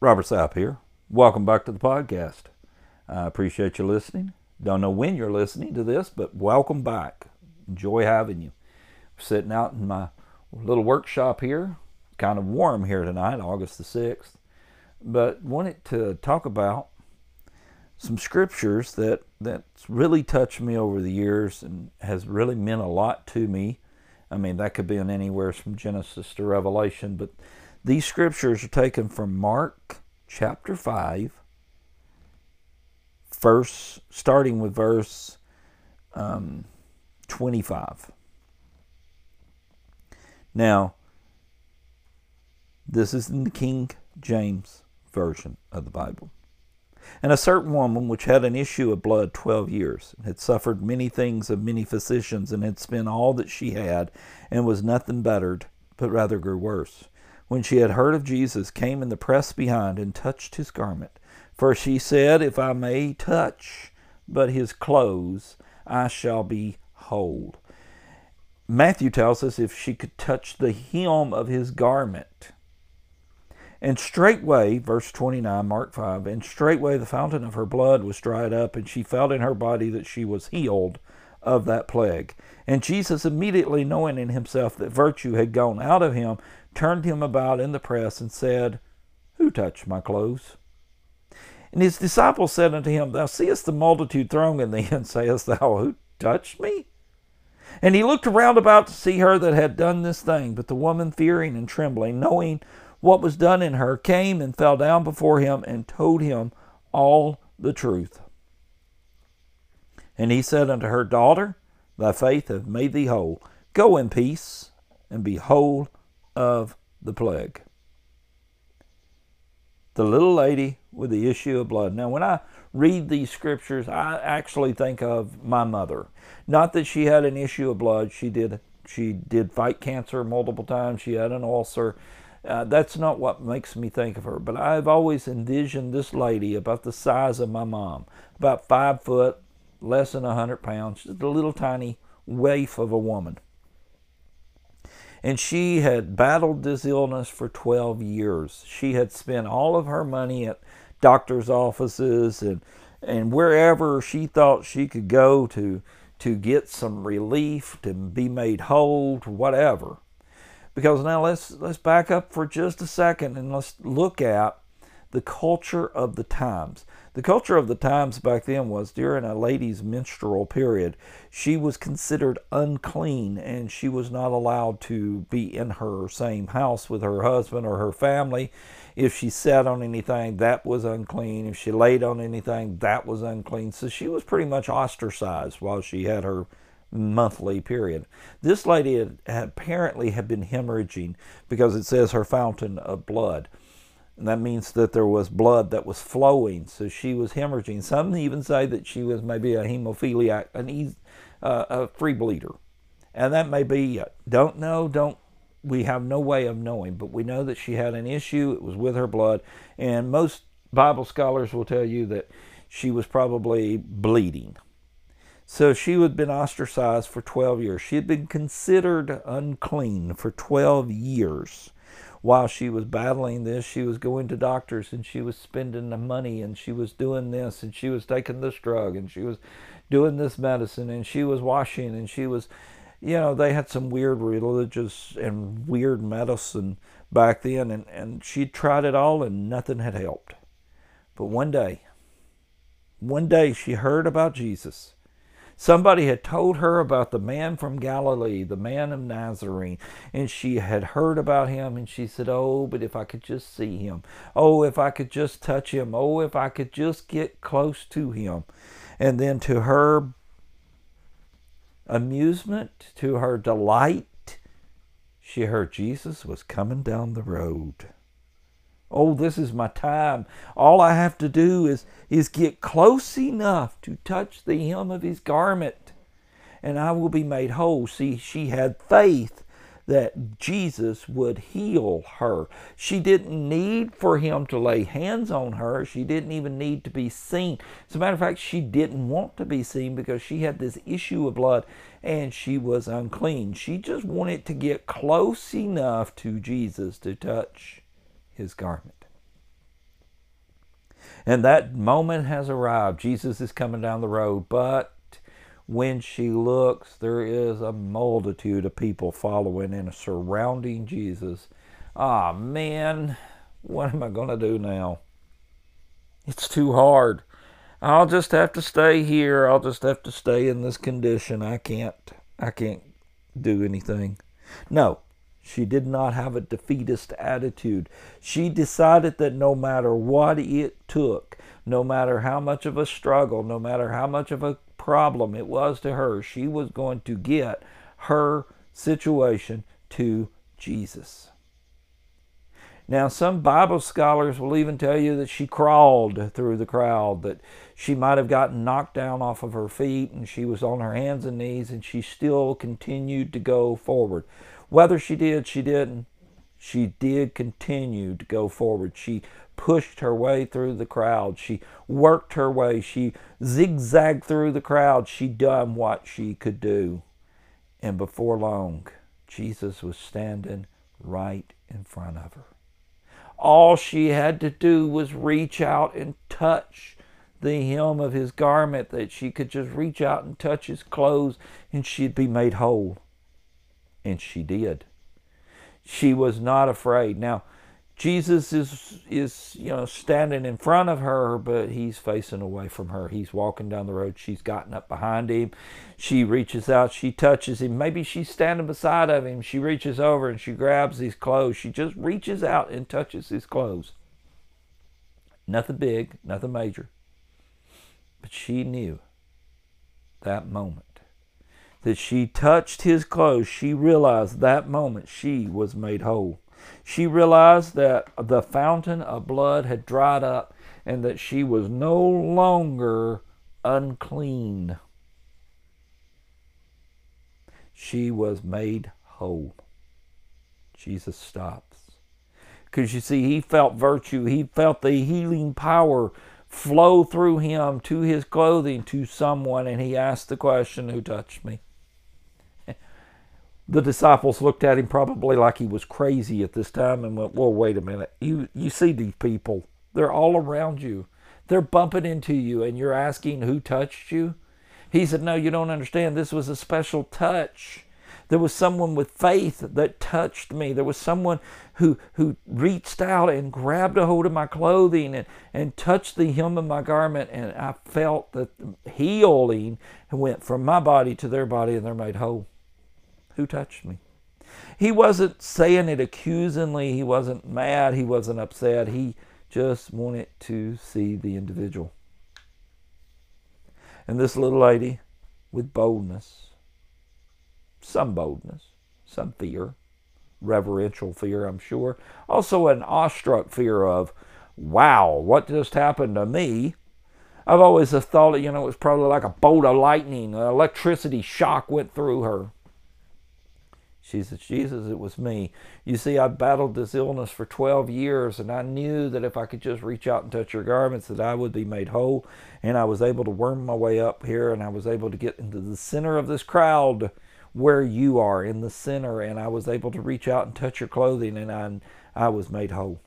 Robert Sapp here. Welcome back to the podcast. I appreciate you listening. Don't know when you're listening to this, but welcome back. Enjoy having you. sitting out in my little workshop here. Kind of warm here tonight, August the 6th. But wanted to talk about some scriptures that that's really touched me over the years and has really meant a lot to me. I mean, that could be in anywhere from Genesis to Revelation, but these scriptures are taken from Mark chapter 5, verse, starting with verse um, 25. Now, this is in the King James Version of the Bible. And a certain woman which had an issue of blood twelve years, and had suffered many things of many physicians, and had spent all that she had, and was nothing bettered, but rather grew worse. When she had heard of Jesus, came in the press behind, and touched his garment. For she said, If I may touch but his clothes, I shall be whole. Matthew tells us if she could touch the hem of his garment. And straightway, verse 29, Mark 5, and straightway the fountain of her blood was dried up, and she felt in her body that she was healed of that plague. And Jesus, immediately knowing in himself that virtue had gone out of him, turned him about in the press and said, Who touched my clothes? And his disciples said unto him, Thou seest the multitude thronging thee, and sayest thou, Who touched me? And he looked around about to see her that had done this thing. But the woman, fearing and trembling, knowing what was done in her, came and fell down before him and told him all the truth. And he said unto her, Daughter, thy faith hath made thee whole. Go in peace and be whole of the plague. The little lady with the issue of blood. Now, when I read these scriptures, I actually think of my mother. Not that she had an issue of blood. She did. She did fight cancer multiple times. She had an ulcer. Uh, that's not what makes me think of her. But I've always envisioned this lady about the size of my mom, about five foot, less than a hundred pounds, just a little tiny waif of a woman. And she had battled this illness for 12 years. She had spent all of her money at doctor's offices and and wherever she thought she could go to to get some relief, to be made whole, whatever. Because now let's let's back up for just a second and let's look at the culture of the times. The culture of the times back then was during a lady's menstrual period, she was considered unclean and she was not allowed to be in her same house with her husband or her family. If she sat on anything, that was unclean. If she laid on anything, that was unclean. So she was pretty much ostracized while she had her monthly period. This lady had, apparently had been hemorrhaging because it says her fountain of blood. And that means that there was blood that was flowing. So she was hemorrhaging. Some even say that she was maybe a hemophiliac, an uh, a free bleeder. And that may be, don't know, don't, we have no way of knowing, but we know that she had an issue. It was with her blood. And most Bible scholars will tell you that she was probably bleeding. So she had been ostracized for 12 years. She had been considered unclean for 12 years while she was battling this, she was going to doctors and she was spending the money and she was doing this and she was taking this drug and she was doing this medicine and she was washing and she was, you know, they had some weird religious and weird medicine back then and, and she tried it all and nothing had helped. But one day, one day she heard about Jesus Somebody had told her about the man from Galilee, the man of Nazarene, and she had heard about him and she said, Oh, but if I could just see him. Oh, if I could just touch him. Oh, if I could just get close to him. And then to her amusement, to her delight, she heard Jesus was coming down the road. Oh, this is my time. All I have to do is, is get close enough to touch the hem of his garment, and I will be made whole. See, she had faith that Jesus would heal her. She didn't need for him to lay hands on her. She didn't even need to be seen. As a matter of fact, she didn't want to be seen because she had this issue of blood and she was unclean. She just wanted to get close enough to Jesus to touch his garment. And that moment has arrived. Jesus is coming down the road. But when she looks, there is a multitude of people following and surrounding Jesus. Ah, man, what am I going to do now? It's too hard. I'll just have to stay here. I'll just have to stay in this condition. I can't I can't do anything. No, she did not have a defeatist attitude. She decided that no matter what it took, no matter how much of a struggle, no matter how much of a problem it was to her, she was going to get her situation to Jesus. Now, some Bible scholars will even tell you that she crawled through the crowd, that she might have gotten knocked down off of her feet and she was on her hands and knees and she still continued to go forward. Whether she did, she didn't. She did continue to go forward. She pushed her way through the crowd. She worked her way. She zigzagged through the crowd. She done what she could do. And before long, Jesus was standing right in front of her. All she had to do was reach out and touch the hem of his garment, that she could just reach out and touch his clothes and she'd be made whole. And she did. She was not afraid. Now, Jesus is is you know standing in front of her, but he's facing away from her. He's walking down the road. She's gotten up behind him. She reaches out. She touches him. Maybe she's standing beside of him. She reaches over and she grabs his clothes. She just reaches out and touches his clothes. Nothing big, nothing major. But she knew that moment that she touched his clothes. She realized that moment she was made whole. She realized that the fountain of blood had dried up and that she was no longer unclean. She was made whole. Jesus stops. Because you see, he felt virtue, he felt the healing power flow through him to his clothing to someone, and he asked the question, Who touched me? The disciples looked at him probably like he was crazy at this time and went, Well, wait a minute. You, you see these people, they're all around you. They're bumping into you, and you're asking who touched you? He said, No, you don't understand. This was a special touch. There was someone with faith that touched me. There was someone who, who reached out and grabbed a hold of my clothing and, and touched the hem of my garment. And I felt that healing went from my body to their body and they're made whole who touched me. He wasn't saying it accusingly. He wasn't mad. He wasn't upset. He just wanted to see the individual. And this little lady, with boldness, some boldness, some fear, reverential fear, I'm sure, also an awestruck fear of, wow, what just happened to me? I've always thought, you know, it was probably like a bolt of lightning, an electricity shock went through her. She says, Jesus, it was me. You see, I battled this illness for 12 years, and I knew that if I could just reach out and touch your garments, that I would be made whole. And I was able to worm my way up here, and I was able to get into the center of this crowd where you are, in the center, and I was able to reach out and touch your clothing, and I, I was made whole.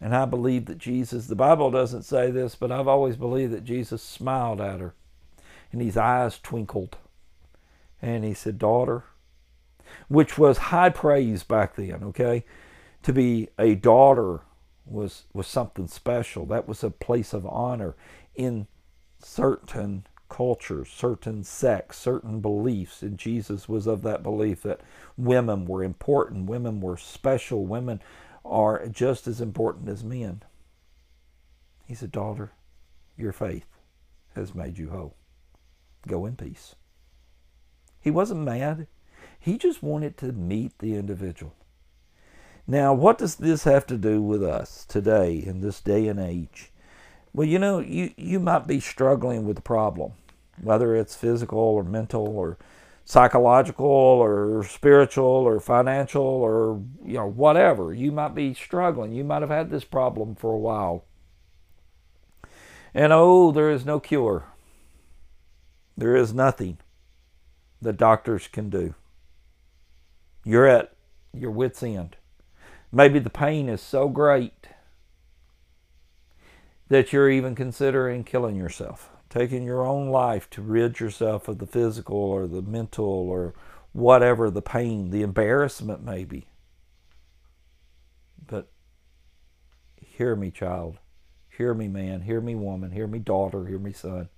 And I believe that Jesus, the Bible doesn't say this, but I've always believed that Jesus smiled at her, and his eyes twinkled and he said, Daughter, which was high praise back then, okay? To be a daughter was, was something special. That was a place of honor in certain cultures, certain sects, certain beliefs. And Jesus was of that belief that women were important, women were special, women are just as important as men. He said, Daughter, your faith has made you whole. Go in peace. He wasn't mad. He just wanted to meet the individual. Now, what does this have to do with us today in this day and age? Well, you know, you, you might be struggling with a problem, whether it's physical or mental or psychological or spiritual or financial or you know whatever you might be struggling you might have had this problem for a while and oh there is no cure there is nothing the doctors can do. You're at your wits' end. Maybe the pain is so great that you're even considering killing yourself, taking your own life to rid yourself of the physical or the mental or whatever the pain, the embarrassment maybe. But hear me, child. Hear me, man. Hear me, woman. Hear me, daughter. Hear me, son.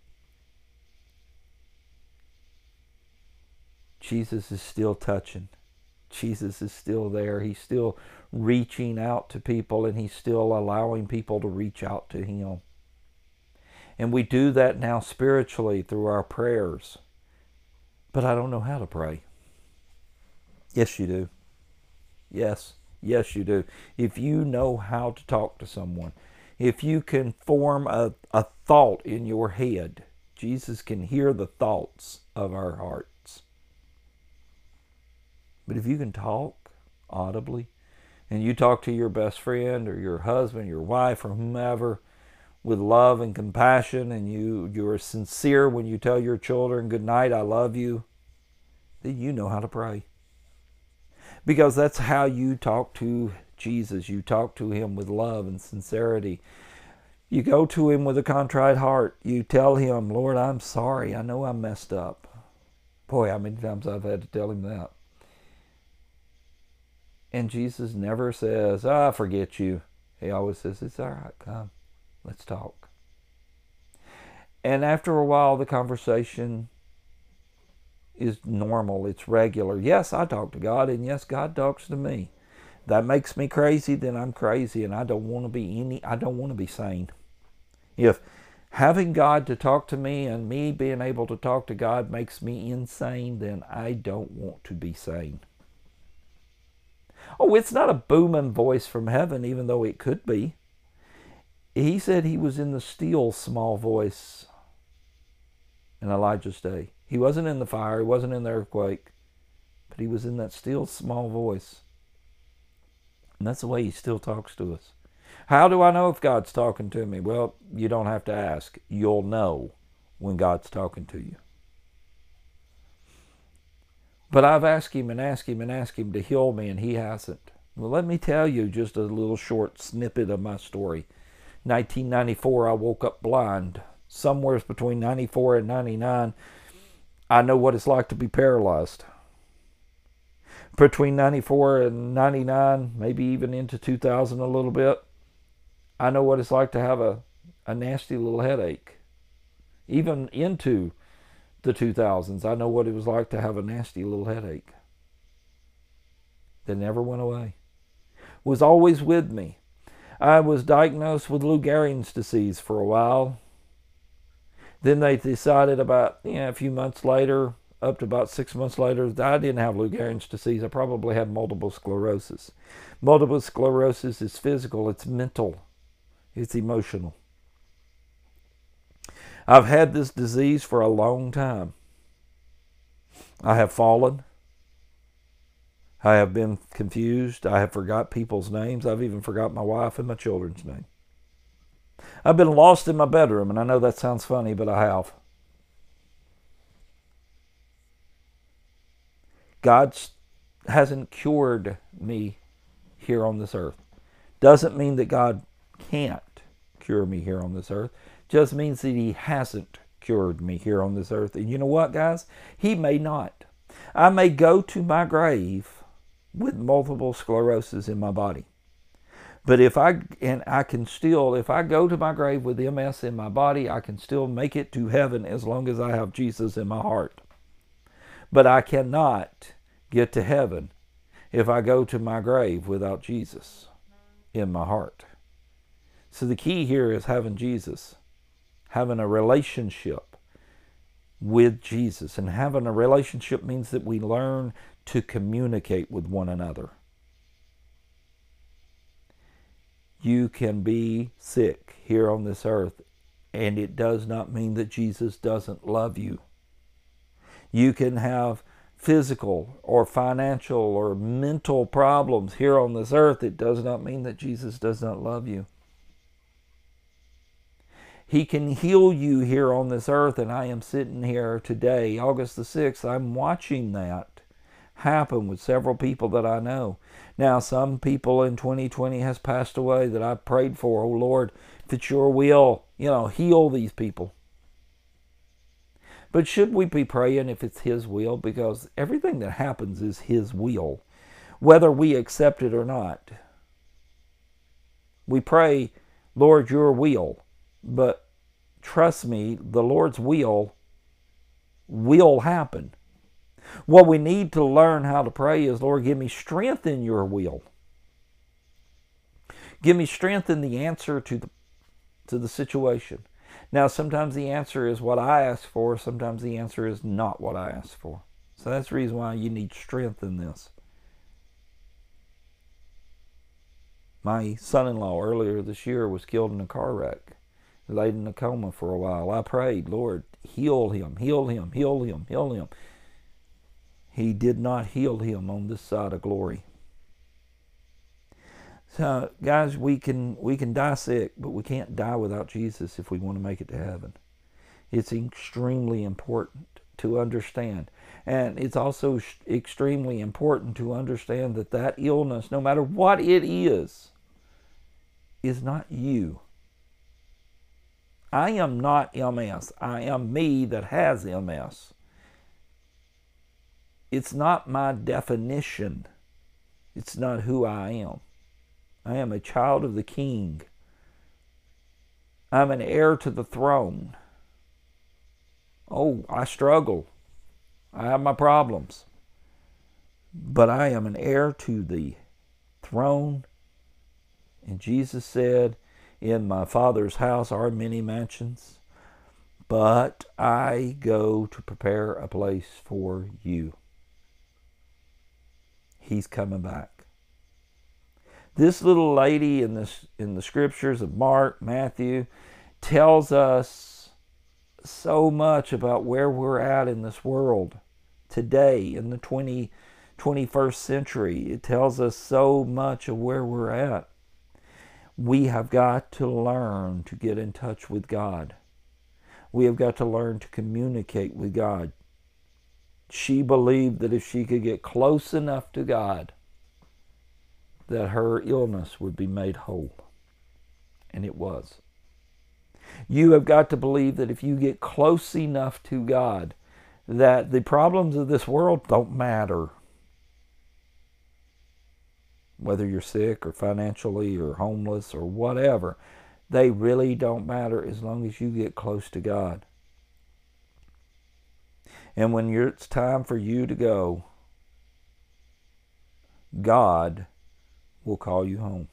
Jesus is still touching. Jesus is still there. He's still reaching out to people and he's still allowing people to reach out to him. And we do that now spiritually through our prayers. But I don't know how to pray. Yes, you do. Yes, yes, you do. If you know how to talk to someone, if you can form a, a thought in your head, Jesus can hear the thoughts of our heart. But if you can talk audibly, and you talk to your best friend or your husband, your wife, or whomever with love and compassion, and you, you are sincere when you tell your children, Good night, I love you, then you know how to pray. Because that's how you talk to Jesus. You talk to him with love and sincerity. You go to him with a contrite heart. You tell him, Lord, I'm sorry. I know I messed up. Boy, how many times I've had to tell him that. And Jesus never says, oh, I forget you. He always says, It's all right, come, let's talk. And after a while, the conversation is normal, it's regular. Yes, I talk to God, and yes, God talks to me. That makes me crazy, then I'm crazy, and I don't want to be any, I don't want to be sane. If having God to talk to me and me being able to talk to God makes me insane, then I don't want to be sane. Oh, it's not a booming voice from heaven, even though it could be. He said he was in the still small voice in Elijah's day. He wasn't in the fire, he wasn't in the earthquake, but he was in that still small voice. And that's the way he still talks to us. How do I know if God's talking to me? Well, you don't have to ask. You'll know when God's talking to you. But I've asked him and asked him and asked him to heal me, and he hasn't. Well, let me tell you just a little short snippet of my story. 1994, I woke up blind. Somewhere between 94 and 99, I know what it's like to be paralyzed. Between 94 and 99, maybe even into 2000 a little bit, I know what it's like to have a, a nasty little headache. Even into the 2000s, I know what it was like to have a nasty little headache that never went away. Was always with me. I was diagnosed with Lou Gehrig's disease for a while. Then they decided about you know, a few months later, up to about six months later, that I didn't have Lou Gehrig's disease. I probably had multiple sclerosis. Multiple sclerosis is physical, it's mental, it's emotional. I've had this disease for a long time. I have fallen. I have been confused. I have forgot people's names. I've even forgot my wife and my children's name. I've been lost in my bedroom, and I know that sounds funny, but I have. God hasn't cured me here on this earth. Doesn't mean that God can't cure me here on this earth just means that he hasn't cured me here on this earth. And you know what, guys? He may not. I may go to my grave with multiple sclerosis in my body. But if I and I can still if I go to my grave with MS in my body, I can still make it to heaven as long as I have Jesus in my heart. But I cannot get to heaven if I go to my grave without Jesus in my heart. So the key here is having Jesus having a relationship with Jesus. And having a relationship means that we learn to communicate with one another. You can be sick here on this earth, and it does not mean that Jesus doesn't love you. You can have physical or financial or mental problems here on this earth. It does not mean that Jesus does not love you. He can heal you here on this earth, and I am sitting here today, August the 6th. I'm watching that happen with several people that I know. Now, some people in 2020 has passed away that I prayed for. Oh Lord, if it's your will, you know, heal these people. But should we be praying if it's His will? Because everything that happens is His will, whether we accept it or not. We pray, Lord, your will. But trust me, the Lord's will will happen. What we need to learn how to pray is, Lord, give me strength in your will. Give me strength in the answer to the to the situation. Now, sometimes the answer is what I ask for, sometimes the answer is not what I ask for. So that's the reason why you need strength in this. My son in law earlier this year was killed in a car wreck, laid in a coma for a while. I prayed, Lord, heal him, heal him, heal him, heal him. He did not heal him on this side of glory. So, guys, we can we can die sick, but we can't die without Jesus if we want to make it to heaven. It's extremely important to understand, and it's also extremely important to understand that that illness, no matter what it is, is not you. I am not MS. I am me that has MS. It's not my definition. It's not who I am. I am a child of the King. I'm an heir to the throne. Oh, I struggle. I have my problems. But I am an heir to the throne and Jesus said, In my Father's house are many mansions, but I go to prepare a place for you. He's coming back. This little lady in this in the scriptures of Mark, Matthew, tells us so much about where we're at in this world today in the 20, 21st century. It tells us so much of where we're at we have got to learn to get in touch with God. We have got to learn to communicate with God. She believed that if she could get close enough to God, that her illness would be made whole. And it was. You have got to believe that if you get close enough to God, that the problems of this world don't matter whether you're sick or financially or homeless or whatever, they really don't matter as long as you get close to God. And when it's time for you to go, God will call you home.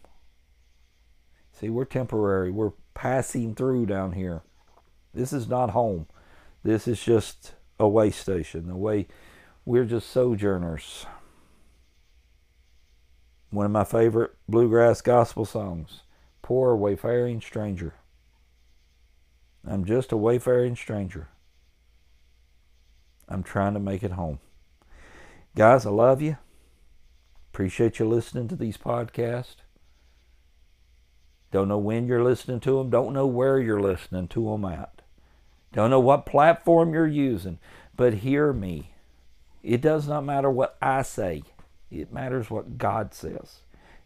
See, we're temporary. We're passing through down here. This is not home. This is just a way station. The way we're just sojourners one of my favorite bluegrass gospel songs, Poor Wayfaring Stranger. I'm just a wayfaring stranger. I'm trying to make it home. Guys, I love you. Appreciate you listening to these podcasts. Don't know when you're listening to them. Don't know where you're listening to them at. Don't know what platform you're using. But hear me. It does not matter what I say. It matters what God says.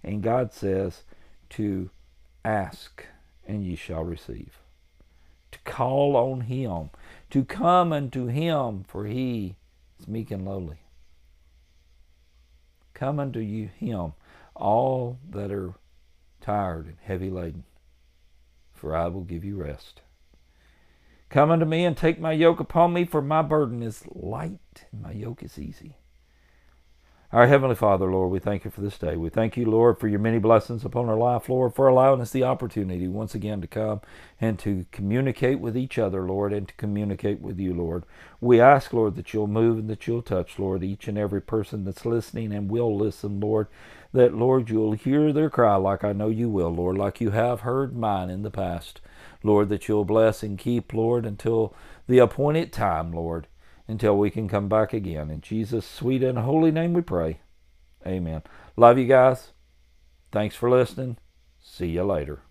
And God says to ask and ye shall receive. To call on him. To come unto him, for he is meek and lowly. Come unto you him, all that are tired and heavy laden, for I will give you rest. Come unto me and take my yoke upon me, for my burden is light and my yoke is easy. Our Heavenly Father, Lord, we thank you for this day. We thank you, Lord, for your many blessings upon our life, Lord, for allowing us the opportunity once again to come and to communicate with each other, Lord, and to communicate with you, Lord. We ask, Lord, that you'll move and that you'll touch, Lord, each and every person that's listening and will listen, Lord, that, Lord, you'll hear their cry like I know you will, Lord, like you have heard mine in the past. Lord, that you'll bless and keep, Lord, until the appointed time, Lord until we can come back again. In Jesus' sweet and holy name we pray. Amen. Love you guys. Thanks for listening. See you later.